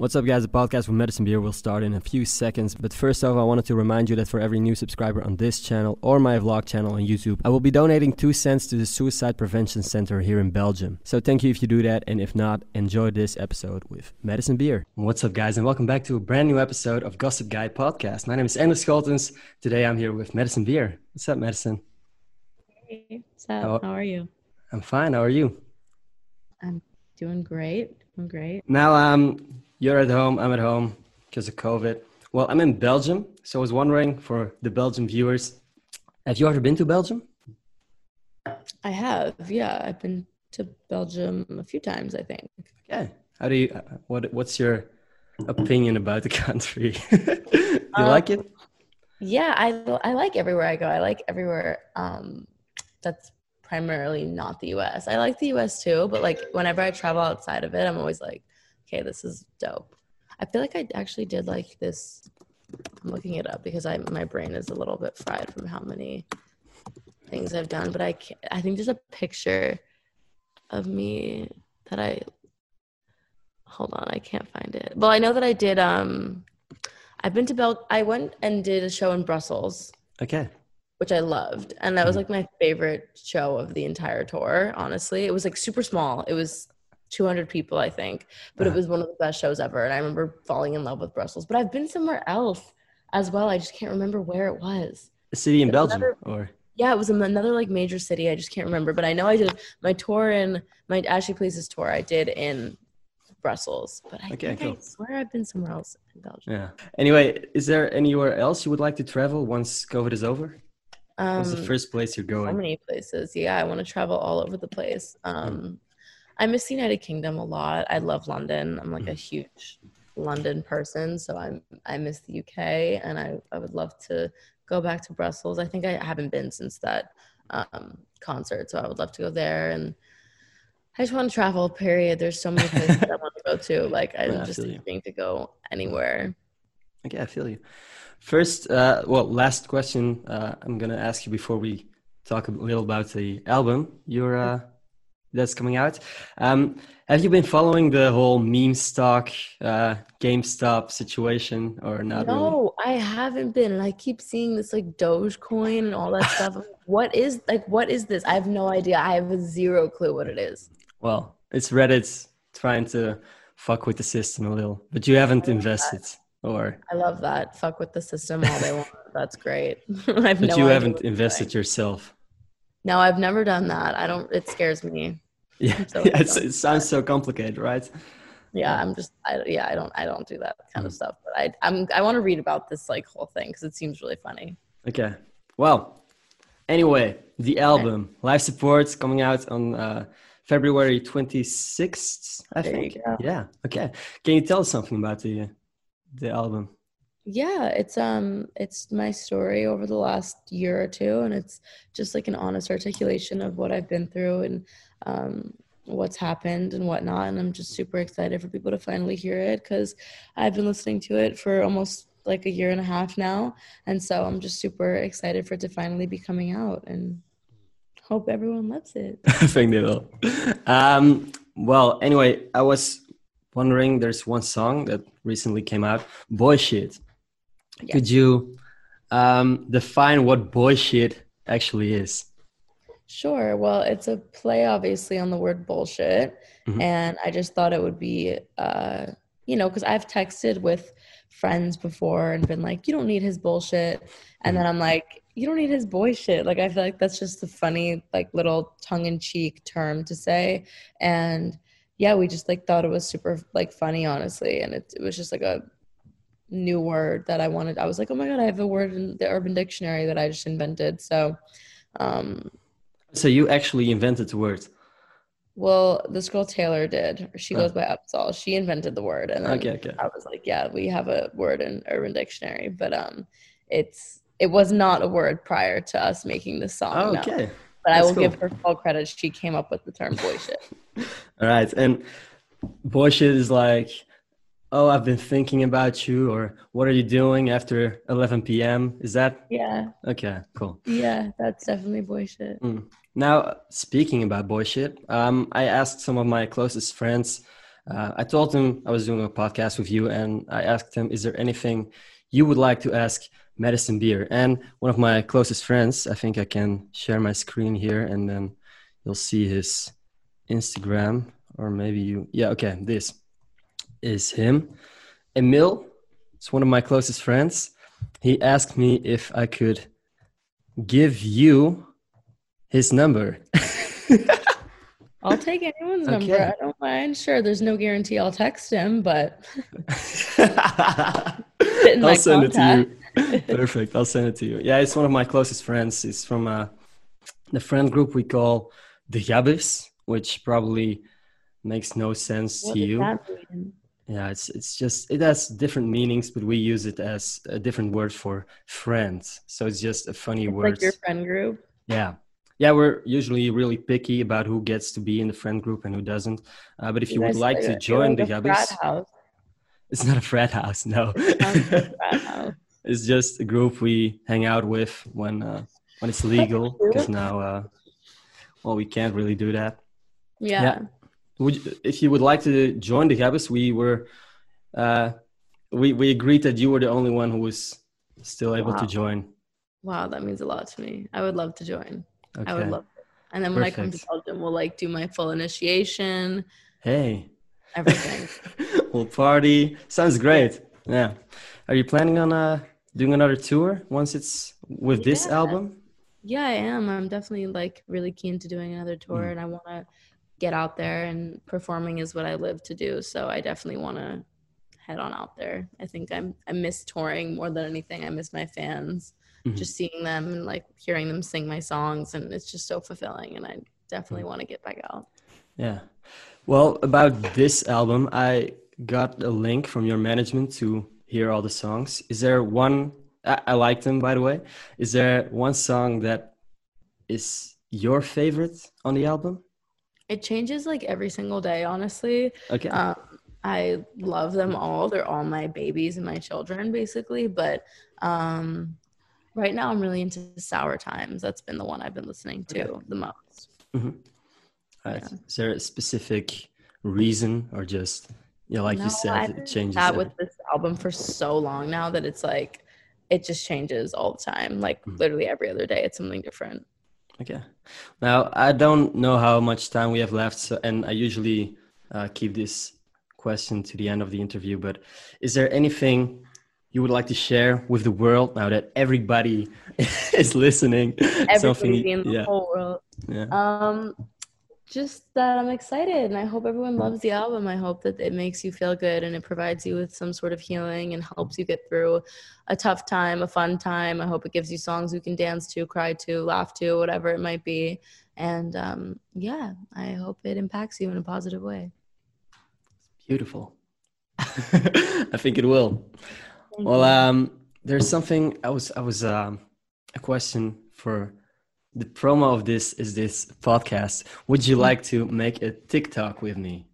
What's up, guys? The podcast with Madison Beer will start in a few seconds. But first off, I wanted to remind you that for every new subscriber on this channel or my vlog channel on YouTube, I will be donating two cents to the Suicide Prevention Center here in Belgium. So thank you if you do that. And if not, enjoy this episode with Madison Beer. What's up, guys? And welcome back to a brand new episode of Gossip Guy Podcast. My name is Anders Scholtens. Today I'm here with Madison Beer. What's up, Madison? Hey, what's up? How, How are you? I'm fine. How are you? I'm doing great. I'm great. Now, um, you're at home, I'm at home because of COVID. Well, I'm in Belgium, so I was wondering for the Belgian viewers, have you ever been to Belgium? I have, yeah. I've been to Belgium a few times, I think. Okay. How do you? What What's your opinion about the country? you um, like it? Yeah, I I like everywhere I go. I like everywhere um, that's primarily not the U.S. I like the U.S. too, but like whenever I travel outside of it, I'm always like, okay, this is dope. I feel like I actually did like this. I'm looking it up because I my brain is a little bit fried from how many things I've done. But I can't, I think there's a picture of me that I hold on, I can't find it. Well, I know that I did. Um, I've been to Bel. I went and did a show in Brussels. Okay. Which I loved, and that was mm-hmm. like my favorite show of the entire tour. Honestly, it was like super small. It was 200 people, I think. But it was one of the best shows ever. And I remember falling in love with Brussels. But I've been somewhere else as well. I just can't remember where it was. A city in Belgium another, or? Yeah, it was another like major city. I just can't remember. But I know I did my tour in my As She Pleases tour. I did in Brussels. But I okay, cool. I swear I've been somewhere else in Belgium. Yeah. Anyway, is there anywhere else you would like to travel once COVID is over? Um, What's the um, first place you're going? So many places. Yeah, I want to travel all over the place. Um, I miss the United Kingdom a lot. I love London. I'm like a mm. huge London person, so I'm I miss the UK, and I I would love to go back to Brussels. I think I haven't been since that um, concert, so I would love to go there. And I just want to travel. Period. There's so many places I want to go to. Like I'm yeah, just thinking to go anywhere. Okay, I feel you. First, uh, well, last question uh, I'm gonna ask you before we talk a little about the album. You're uh, that's coming out. Um, have you been following the whole meme stock, uh, GameStop situation or not? No, really? I haven't been, and I keep seeing this like Dogecoin and all that stuff. What is like? What is this? I have no idea. I have a zero clue what it is. Well, it's Reddit trying to fuck with the system a little, but you haven't invested. That. Or I love that. Fuck with the system all they want. That's great. I but no you haven't invested yourself. No, I've never done that. I don't. It scares me. Yeah, so yeah it sounds so complicated, right? Yeah, I'm just. I, yeah, I don't. I don't do that kind mm. of stuff. But I, I'm. I want to read about this like whole thing because it seems really funny. Okay. Well, anyway, the album okay. Life Supports coming out on uh, February 26th, I there think. Yeah. Okay. Can you tell us something about the the album? Yeah it's um it's my story over the last year or two and it's just like an honest articulation of what i've been through and um what's happened and whatnot and i'm just super excited for people to finally hear it because i've been listening to it for almost like a year and a half now and so i'm just super excited for it to finally be coming out and hope everyone loves it. I think they will um well anyway i was wondering there's one song that recently came out boy shit yeah. Could you um, define what boy shit actually is? Sure. Well, it's a play, obviously, on the word bullshit. Mm-hmm. And I just thought it would be, uh, you know, because I've texted with friends before and been like, you don't need his bullshit. And mm-hmm. then I'm like, you don't need his boy shit. Like, I feel like that's just a funny, like, little tongue in cheek term to say. And yeah, we just like thought it was super, like, funny, honestly. And it, it was just like a new word that I wanted. I was like, oh my god, I have a word in the Urban Dictionary that I just invented. So, um, so you actually invented the word. Well, this girl Taylor did. She goes oh. by Upsahl. She invented the word, and okay, okay. I was like, yeah, we have a word in Urban Dictionary, but um, it's it was not a word prior to us making this song. Oh, okay. No. But That's I will cool. give her full credit. She came up with the term boy shit. All right, and boy shit is like oh i've been thinking about you or what are you doing after 11 p.m is that yeah. Okay cool. Yeah that's definitely boy shit. Mm. now speaking about boy shit um, i asked some of my closest friends uh, I told them I was doing a podcast with you, and I asked them "Is there anything you would like to ask Madison Beer?" And one of my closest friends, I think I can share my screen here, and then you'll see his Instagram, or maybe you, yeah, okay, this is him, Emil. It's one of my closest friends. He asked me if I could give you his number. I'll take anyone's okay. number. I don't mind. Sure, there's no guarantee I'll text him, but I'll send contact. it to you. Perfect. I'll send it to you. Yeah, it's one of my closest friends. It's from uh, the friend group we call the Yabis, which probably makes no sense what to you. Yeah, it's it's just it has different meanings, but we use it as a different word for friends. So it's just a funny it's word. Like your friend group. Yeah, yeah, we're usually really picky about who gets to be in the friend group and who doesn't. Uh, but if you, you would like to join the Yabis, it's not a frat house. No, it's just a group we hang out with when uh, when it's legal. Because now, uh, well, we can't really do that. Yeah. yeah. Would if you would like to join the Yabis, we were uh, we we agreed that you were the only one who was still able wow. to join. Wow, that means a lot to me. I would love to join. Okay. I would love it. And then when Perfect. I come to Belgium, we'll like do my full initiation. Hey. Everything. we'll party. Sounds great. Yeah. Are you planning on uh doing another tour once it's with yeah. this album? Yeah, I am. I'm definitely like really keen to doing another tour mm. and I want to get out there and performing is what I live to do. So I definitely want to head on out there. I think I'm I miss touring more than anything. I miss my fans mm-hmm. just seeing them and like hearing them sing my songs and it's just so fulfilling and i definitely mm-hmm. want to get back out yeah well about this album i got a link from your management to hear all the songs is there one I, I like them by the way is there one song that is your favorite on the album it changes like every single day honestly okay um, I love them all. They're all my babies and my children, basically. But um, Right now, I'm really into Sour Times. That's been the one I've been listening to okay. the most. Mm-hmm. Right. Yeah. Is there a specific reason, or just you know, like no, you said, I've it changes? That with this album for so long now that it's like it just changes all the time. Like mm-hmm. literally every other day, it's something different. Okay. Now I don't know how much time we have left, so, and I usually uh, keep this question to the end of the interview. But is there anything you would like to share with the world now that everybody is listening? Everybody in the yeah. whole world. Yeah. Um, just that I'm excited and I hope everyone loves the album. I hope that it makes you feel good and it provides you with some sort of healing and helps you get through a tough time, a fun time. I hope it gives you songs you can dance to, cry to, laugh to, whatever it might be. And um, yeah, I hope it impacts you in a positive way. Beautiful. I think it will. Well, um, there's something I was I was um, a question for the promo of this is this podcast. Would you like to make a TikTok with me?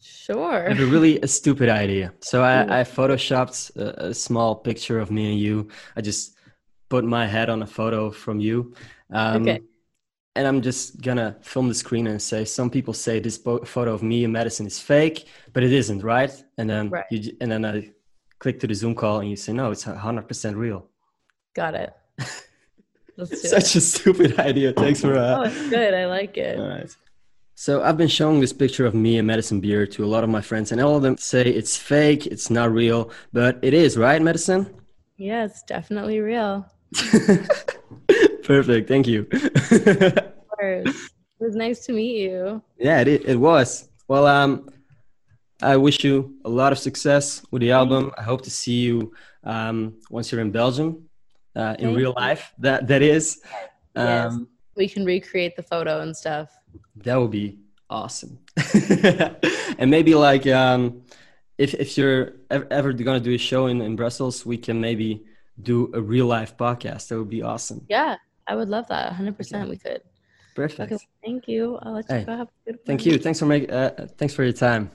Sure. I have a really a stupid idea. So I, I photoshopped a, a, small picture of me and you. I just put my head on a photo from you. Um, okay. And I'm just gonna film the screen and say some people say this photo of me and Madison is fake, but it isn't, right? And then right. you and then I click to the Zoom call and you say, no, it's 100% real. Got it. Such it. a stupid idea. Thanks for. Uh... Oh, it's good. I like it. All right. So I've been showing this picture of me and Madison Beer to a lot of my friends, and all of them say it's fake, it's not real, but it is, right, Madison? Yeah, it's definitely real. Perfect. Thank you. of course. It was nice to meet you. Yeah, it, it was. Well, um, I wish you a lot of success with the album. I hope to see you um, once you're in Belgium, uh, in Thank real you. life. That that is. Um, we can recreate the photo and stuff. That would be awesome. and maybe like um, if if you're ever, ever gonna do a show in in Brussels, we can maybe do a real life podcast. That would be awesome. Yeah, I would love that. 100. percent We could. Perfect. Okay, thank you. I'll let you hey, go. Have a good Thank you. Thanks for making. Uh, thanks for your time.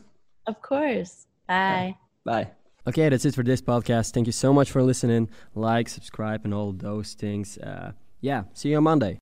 Of course. Bye. Bye. Okay, that's it for this podcast. Thank you so much for listening. Like, subscribe, and all those things. Uh, yeah, see you on Monday.